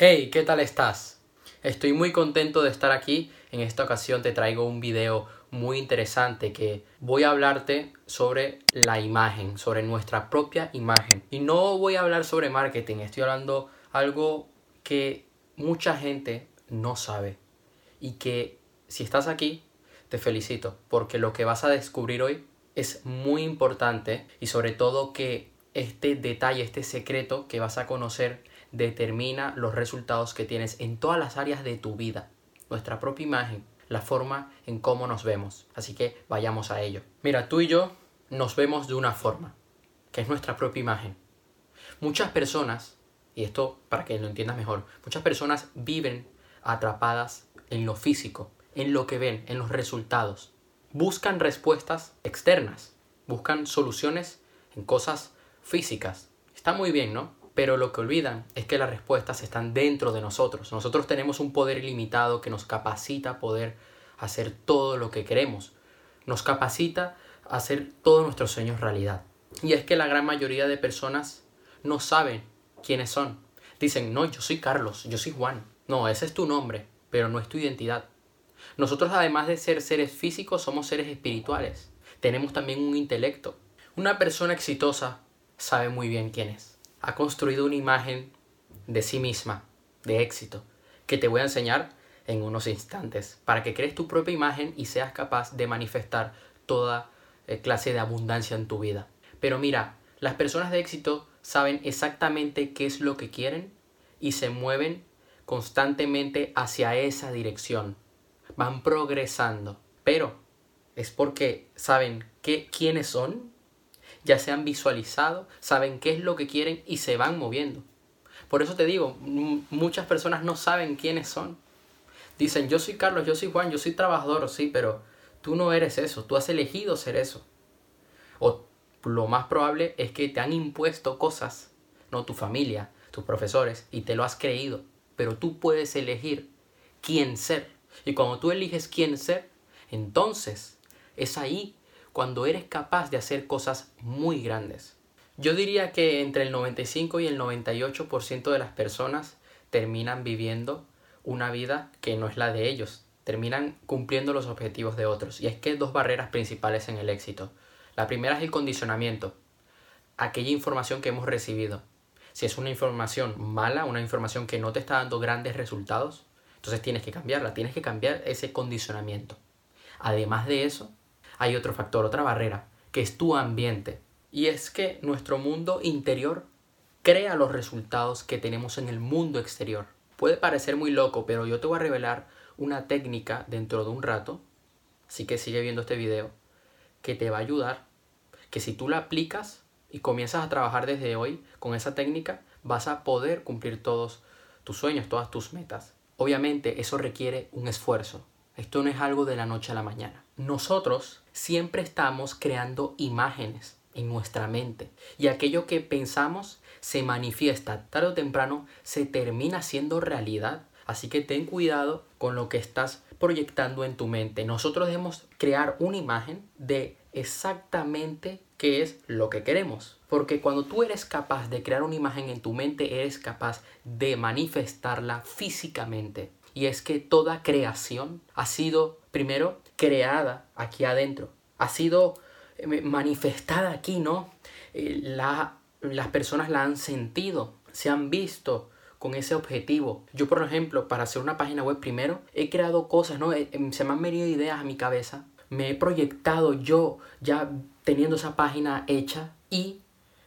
Hey, ¿qué tal estás? Estoy muy contento de estar aquí. En esta ocasión te traigo un video muy interesante que voy a hablarte sobre la imagen, sobre nuestra propia imagen. Y no voy a hablar sobre marketing, estoy hablando algo que mucha gente no sabe y que si estás aquí te felicito porque lo que vas a descubrir hoy es muy importante y sobre todo que este detalle, este secreto que vas a conocer determina los resultados que tienes en todas las áreas de tu vida, nuestra propia imagen, la forma en cómo nos vemos. Así que vayamos a ello. Mira, tú y yo nos vemos de una forma, que es nuestra propia imagen. Muchas personas, y esto para que lo entiendas mejor, muchas personas viven atrapadas en lo físico, en lo que ven, en los resultados. Buscan respuestas externas, buscan soluciones en cosas físicas. Está muy bien, ¿no? Pero lo que olvidan es que las respuestas están dentro de nosotros. Nosotros tenemos un poder ilimitado que nos capacita a poder hacer todo lo que queremos. Nos capacita a hacer todos nuestros sueños realidad. Y es que la gran mayoría de personas no saben quiénes son. Dicen, no, yo soy Carlos, yo soy Juan. No, ese es tu nombre, pero no es tu identidad. Nosotros además de ser seres físicos, somos seres espirituales. Tenemos también un intelecto. Una persona exitosa sabe muy bien quién es ha construido una imagen de sí misma, de éxito, que te voy a enseñar en unos instantes, para que crees tu propia imagen y seas capaz de manifestar toda eh, clase de abundancia en tu vida. Pero mira, las personas de éxito saben exactamente qué es lo que quieren y se mueven constantemente hacia esa dirección. Van progresando, pero es porque saben qué, quiénes son ya se han visualizado, saben qué es lo que quieren y se van moviendo. Por eso te digo, muchas personas no saben quiénes son. Dicen, yo soy Carlos, yo soy Juan, yo soy trabajador, sí, pero tú no eres eso, tú has elegido ser eso. O lo más probable es que te han impuesto cosas, no tu familia, tus profesores, y te lo has creído. Pero tú puedes elegir quién ser. Y cuando tú eliges quién ser, entonces es ahí cuando eres capaz de hacer cosas muy grandes. Yo diría que entre el 95 y el 98% de las personas terminan viviendo una vida que no es la de ellos, terminan cumpliendo los objetivos de otros. Y es que dos barreras principales en el éxito. La primera es el condicionamiento, aquella información que hemos recibido. Si es una información mala, una información que no te está dando grandes resultados, entonces tienes que cambiarla, tienes que cambiar ese condicionamiento. Además de eso, hay otro factor, otra barrera, que es tu ambiente. Y es que nuestro mundo interior crea los resultados que tenemos en el mundo exterior. Puede parecer muy loco, pero yo te voy a revelar una técnica dentro de un rato, así que sigue viendo este video, que te va a ayudar, que si tú la aplicas y comienzas a trabajar desde hoy con esa técnica, vas a poder cumplir todos tus sueños, todas tus metas. Obviamente eso requiere un esfuerzo, esto no es algo de la noche a la mañana. Nosotros siempre estamos creando imágenes en nuestra mente y aquello que pensamos se manifiesta tarde o temprano, se termina siendo realidad. Así que ten cuidado con lo que estás proyectando en tu mente. Nosotros debemos crear una imagen de exactamente qué es lo que queremos. Porque cuando tú eres capaz de crear una imagen en tu mente, eres capaz de manifestarla físicamente y es que toda creación ha sido primero creada aquí adentro, ha sido eh, manifestada aquí, ¿no? Eh, las personas la han sentido, se han visto con ese objetivo. Yo, por ejemplo, para hacer una página web primero, he creado cosas, ¿no? Eh, se me han venido ideas a mi cabeza, me he proyectado yo ya teniendo esa página hecha y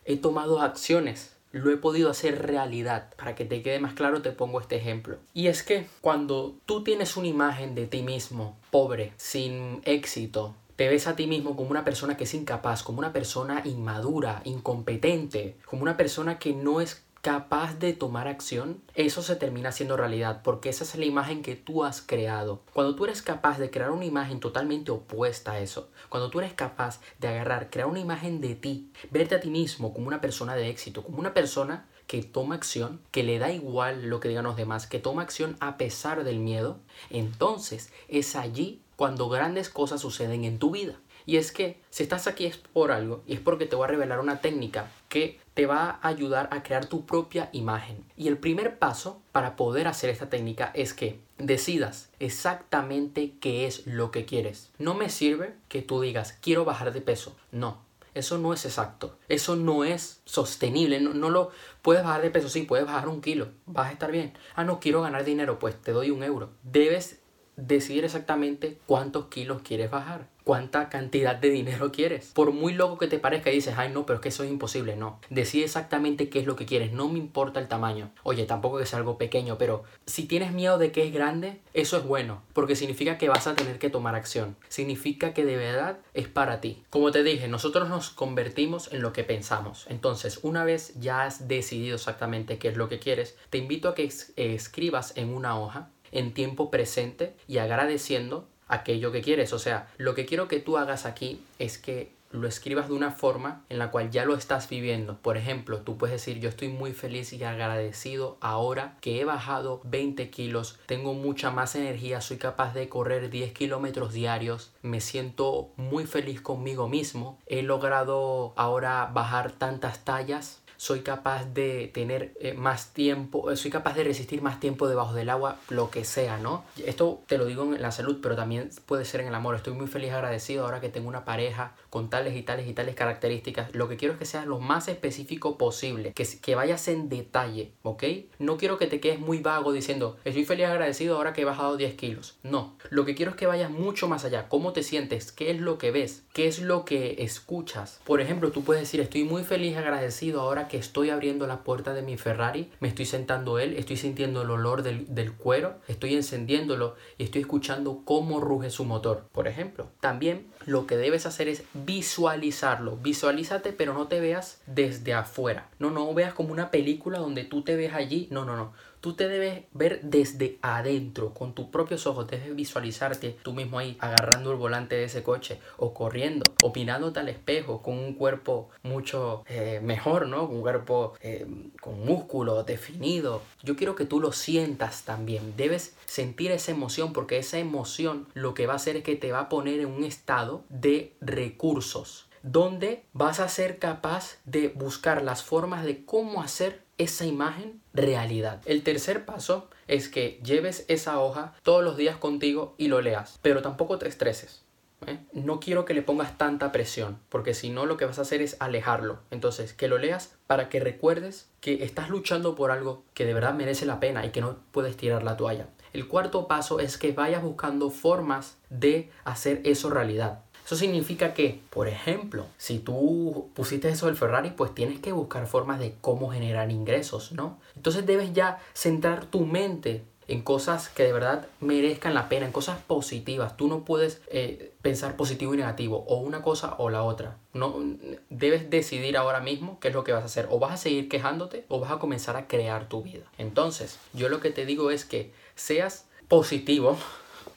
he tomado acciones lo he podido hacer realidad. Para que te quede más claro te pongo este ejemplo. Y es que cuando tú tienes una imagen de ti mismo pobre, sin éxito, te ves a ti mismo como una persona que es incapaz, como una persona inmadura, incompetente, como una persona que no es capaz de tomar acción, eso se termina siendo realidad porque esa es la imagen que tú has creado. Cuando tú eres capaz de crear una imagen totalmente opuesta a eso, cuando tú eres capaz de agarrar, crear una imagen de ti, verte a ti mismo como una persona de éxito, como una persona que toma acción, que le da igual lo que digan los demás, que toma acción a pesar del miedo, entonces es allí cuando grandes cosas suceden en tu vida. Y es que si estás aquí es por algo y es porque te voy a revelar una técnica que te va a ayudar a crear tu propia imagen. Y el primer paso para poder hacer esta técnica es que decidas exactamente qué es lo que quieres. No me sirve que tú digas quiero bajar de peso. No, eso no es exacto. Eso no es sostenible. No, no, lo puedes bajar de peso. Sí, puedes bajar un kilo. Vas a estar bien. Ah, no quiero ganar dinero. Pues te doy un euro. Debes decidir exactamente cuántos kilos quieres bajar, cuánta cantidad de dinero quieres. Por muy loco que te parezca y dices, ay no, pero es que eso es imposible, no. Decide exactamente qué es lo que quieres, no me importa el tamaño. Oye, tampoco que sea algo pequeño, pero si tienes miedo de que es grande, eso es bueno, porque significa que vas a tener que tomar acción. Significa que de verdad es para ti. Como te dije, nosotros nos convertimos en lo que pensamos. Entonces, una vez ya has decidido exactamente qué es lo que quieres, te invito a que escribas en una hoja en tiempo presente y agradeciendo aquello que quieres. O sea, lo que quiero que tú hagas aquí es que lo escribas de una forma en la cual ya lo estás viviendo. Por ejemplo, tú puedes decir, yo estoy muy feliz y agradecido ahora que he bajado 20 kilos, tengo mucha más energía, soy capaz de correr 10 kilómetros diarios, me siento muy feliz conmigo mismo, he logrado ahora bajar tantas tallas soy capaz de tener eh, más tiempo, eh, soy capaz de resistir más tiempo debajo del agua, lo que sea, ¿no? Esto te lo digo en la salud, pero también puede ser en el amor. Estoy muy feliz, agradecido ahora que tengo una pareja con tales y tales y tales características. Lo que quiero es que seas lo más específico posible, que, que vayas en detalle, ¿ok? No quiero que te quedes muy vago diciendo, estoy feliz, agradecido ahora que he bajado 10 kilos. No, lo que quiero es que vayas mucho más allá. ¿Cómo te sientes? ¿Qué es lo que ves? ¿Qué es lo que escuchas? Por ejemplo, tú puedes decir, estoy muy feliz, agradecido ahora que estoy abriendo la puerta de mi Ferrari, me estoy sentando él, estoy sintiendo el olor del, del cuero, estoy encendiéndolo y estoy escuchando cómo ruge su motor, por ejemplo. También lo que debes hacer es visualizarlo. Visualízate, pero no te veas desde afuera. No, no veas como una película donde tú te ves allí. No, no, no. Tú te debes ver desde adentro, con tus propios ojos, debes visualizarte tú mismo ahí agarrando el volante de ese coche o corriendo, opinándote al espejo con un cuerpo mucho eh, mejor, ¿no? Un cuerpo eh, con músculo definido. Yo quiero que tú lo sientas también. Debes sentir esa emoción porque esa emoción lo que va a hacer es que te va a poner en un estado de recursos donde vas a ser capaz de buscar las formas de cómo hacer esa imagen realidad. El tercer paso es que lleves esa hoja todos los días contigo y lo leas, pero tampoco te estreses. ¿eh? No quiero que le pongas tanta presión, porque si no lo que vas a hacer es alejarlo. Entonces, que lo leas para que recuerdes que estás luchando por algo que de verdad merece la pena y que no puedes tirar la toalla. El cuarto paso es que vayas buscando formas de hacer eso realidad. Eso significa que, por ejemplo, si tú pusiste eso del Ferrari, pues tienes que buscar formas de cómo generar ingresos, ¿no? Entonces debes ya centrar tu mente en cosas que de verdad merezcan la pena, en cosas positivas. Tú no puedes eh, pensar positivo y negativo, o una cosa o la otra. No, debes decidir ahora mismo qué es lo que vas a hacer. O vas a seguir quejándote o vas a comenzar a crear tu vida. Entonces, yo lo que te digo es que seas positivo,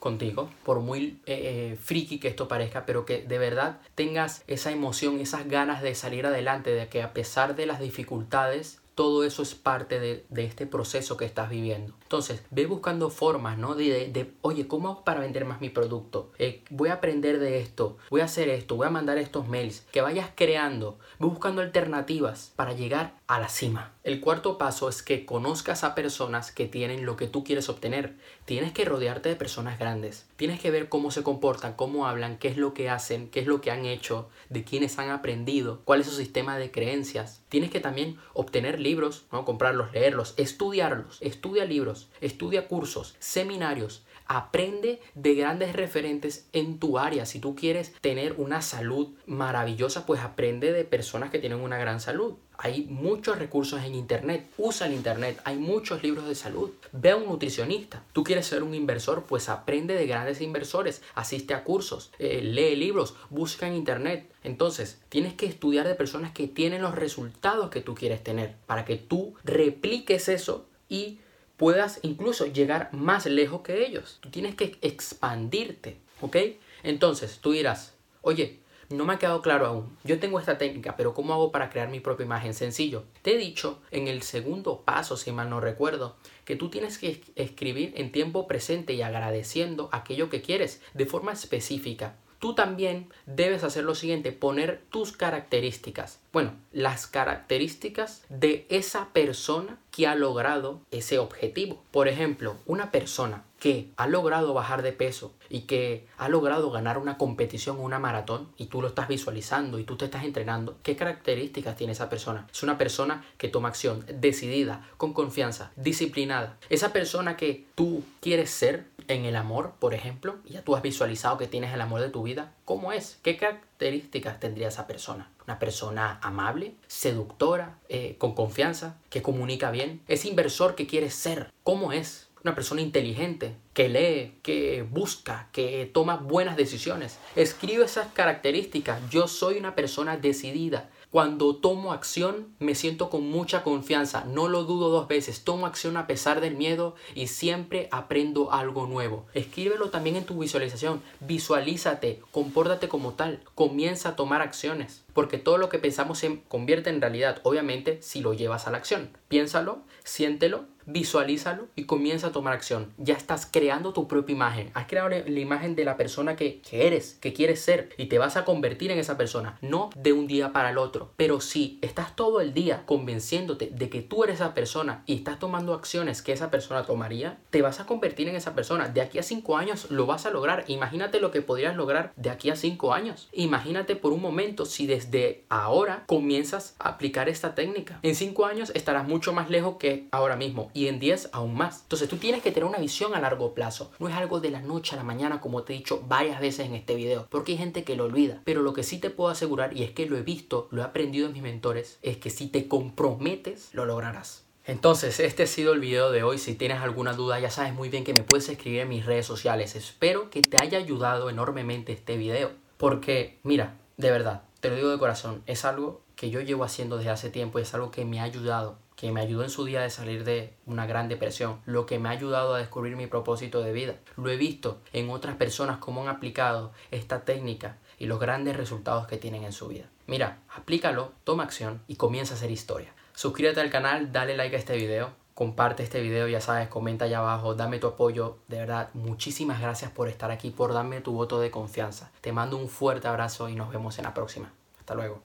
contigo, por muy eh, eh, friki que esto parezca, pero que de verdad tengas esa emoción, esas ganas de salir adelante, de que a pesar de las dificultades, todo eso es parte de, este proceso que estás viviendo. Entonces, ve buscando formas, ¿no? De, oye, ¿cómo hago para vender más mi producto? Eh, voy a aprender de esto, voy a hacer esto, voy a mandar estos mails. Que vayas creando, ve buscando alternativas para llegar a la cima. El cuarto paso es que conozcas a personas que tienen lo que tú quieres obtener. Tienes que rodearte de personas grandes. Tienes que ver cómo se comportan, cómo hablan, qué es lo que hacen, qué es lo que han hecho, de quiénes han aprendido, cuál es su sistema de creencias. Tienes que también obtener libros, ¿no? comprarlos, leerlos, estudiarlos. Estudia libros, estudia cursos, seminarios. Aprende de grandes referentes en tu área. Si tú quieres tener una salud maravillosa, pues aprende de personas que tienen una gran salud. Hay muchos recursos en Internet. Usa el Internet. Hay muchos libros de salud. Ve a un nutricionista. Tú quieres ser un inversor, pues aprende de grandes inversores. Asiste a cursos. Eh, lee libros. Busca en Internet. Entonces, tienes que estudiar de personas que tienen los resultados que tú quieres tener para que tú repliques eso y puedas incluso llegar más lejos que ellos. Tú tienes que expandirte, ¿ok? Entonces, tú dirás, oye, no me ha quedado claro aún. Yo tengo esta técnica, pero ¿cómo hago para crear mi propia imagen? Sencillo. Te he dicho en el segundo paso, si mal no recuerdo, que tú tienes que escribir en tiempo presente y agradeciendo aquello que quieres de forma específica. tú también debes hacer lo siguiente, poner tus características. Bueno, las características de esa persona que ha logrado ese objetivo. Por ejemplo, una persona que ha logrado bajar de peso y que ha logrado ganar una competición o una maratón y tú lo estás visualizando y tú te estás entrenando, ¿qué características tiene esa persona? Es una persona que toma acción, decidida, con confianza, disciplinada. Esa persona que tú quieres ser en el amor, por ejemplo, ya tú has visualizado que tienes el amor de tu vida, ¿cómo es? ¿Qué características tendría esa persona? Una persona amable, seductora, eh, con confianza, que comunica bien. Ese inversor que quiere ser, ¿cómo es? Una persona inteligente, que lee, que busca, que toma buenas decisiones. Escribe esas características. Yo soy una persona decidida. Cuando tomo acción me siento con mucha confianza, no lo dudo dos veces, tomo acción a pesar del miedo y siempre aprendo algo nuevo. Escríbelo también en tu visualización, visualízate, compórtate como tal, comienza a tomar acciones, porque todo lo que pensamos se convierte en realidad, obviamente si lo llevas a la acción. Piénsalo, siéntelo visualízalo y comienza a tomar acción. Ya estás creando tu propia imagen. Has creado la imagen de la persona que, eres, que quieres ser y te vas a convertir en esa persona. No de un día para el otro. Pero si estás todo el día convenciéndote de que tú eres esa persona y estás tomando acciones que esa persona tomaría, te vas a convertir en esa persona. De aquí a cinco años lo vas a lograr. Imagínate lo que podrías lograr de aquí a cinco años. Imagínate por un momento si desde ahora comienzas a aplicar esta técnica. En cinco años estarás mucho más lejos que ahora mismo y en 10 aún más. Entonces tú tienes que tener una visión a largo plazo. No es algo de la noche a la mañana como te he dicho varias veces en este video, porque hay gente que lo olvida. Pero lo que sí te puedo asegurar, y es que lo he visto, lo he aprendido en mis mentores, es que si te comprometes, lo lograrás. Entonces, este ha sido el video de hoy. Si tienes alguna duda, ya sabes muy bien que me puedes escribir en mis redes sociales. Espero que te haya ayudado enormemente este video. Porque, mira, de verdad, te lo digo de corazón, es algo que yo llevo haciendo desde hace tiempo y es algo que me ha ayudado que me ayudó en su día de salir de una gran depresión, lo que me ha ayudado a descubrir mi propósito de vida. Lo he visto en otras personas cómo han aplicado esta técnica y los grandes resultados que tienen en su vida. Mira, aplícalo, toma acción y comienza a hacer historia. Suscríbete al canal, dale like a este video, comparte este video, ya sabes, comenta allá abajo, dame tu apoyo, de verdad, muchísimas gracias por estar aquí, por darme tu voto de confianza. Te mando un fuerte abrazo y nos vemos en la próxima. Hasta luego.